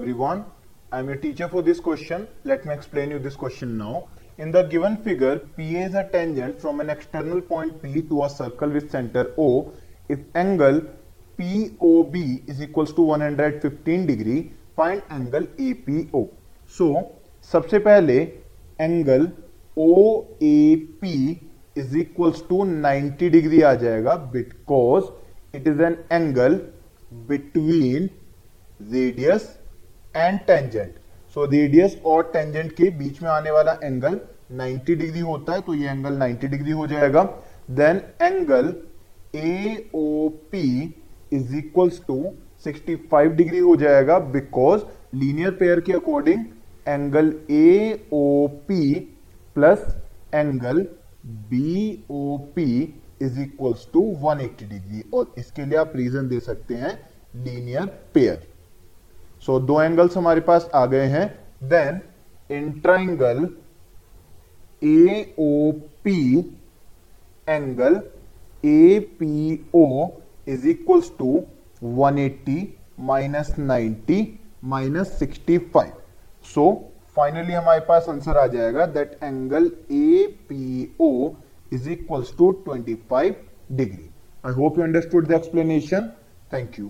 everyone. I am your teacher for this question. Let me explain you this question now. In the given figure, PA is a tangent from an external point P to a circle with center O. If angle POB is equals to 115 degree, find angle APO. So, सबसे पहले angle O A P is equals to 90 degree आ जाएगा because it is an angle between radius and tangent so radius और tangent के बीच में आने वाला angle 90 degree होता है तो ये एंगल 90 डिग्री हो जाएगा। Then angle A O P is equals to 65 degree हो जाएगा बिकॉज़ लीनियर पेयर के according angle A O P plus angle B O P is equals to 180 degree और इसके लिए आप रीजन दे सकते हैं लीनियर पेयर सो दो एंगल्स हमारे पास आ गए हैं. Then in triangle A O P angle A P O is equals to 180 minus 90 minus 65 so finally हमारे पास आंसर आ जाएगा that angle A P O is equals to 25 degree I hope you understood the explanation thank you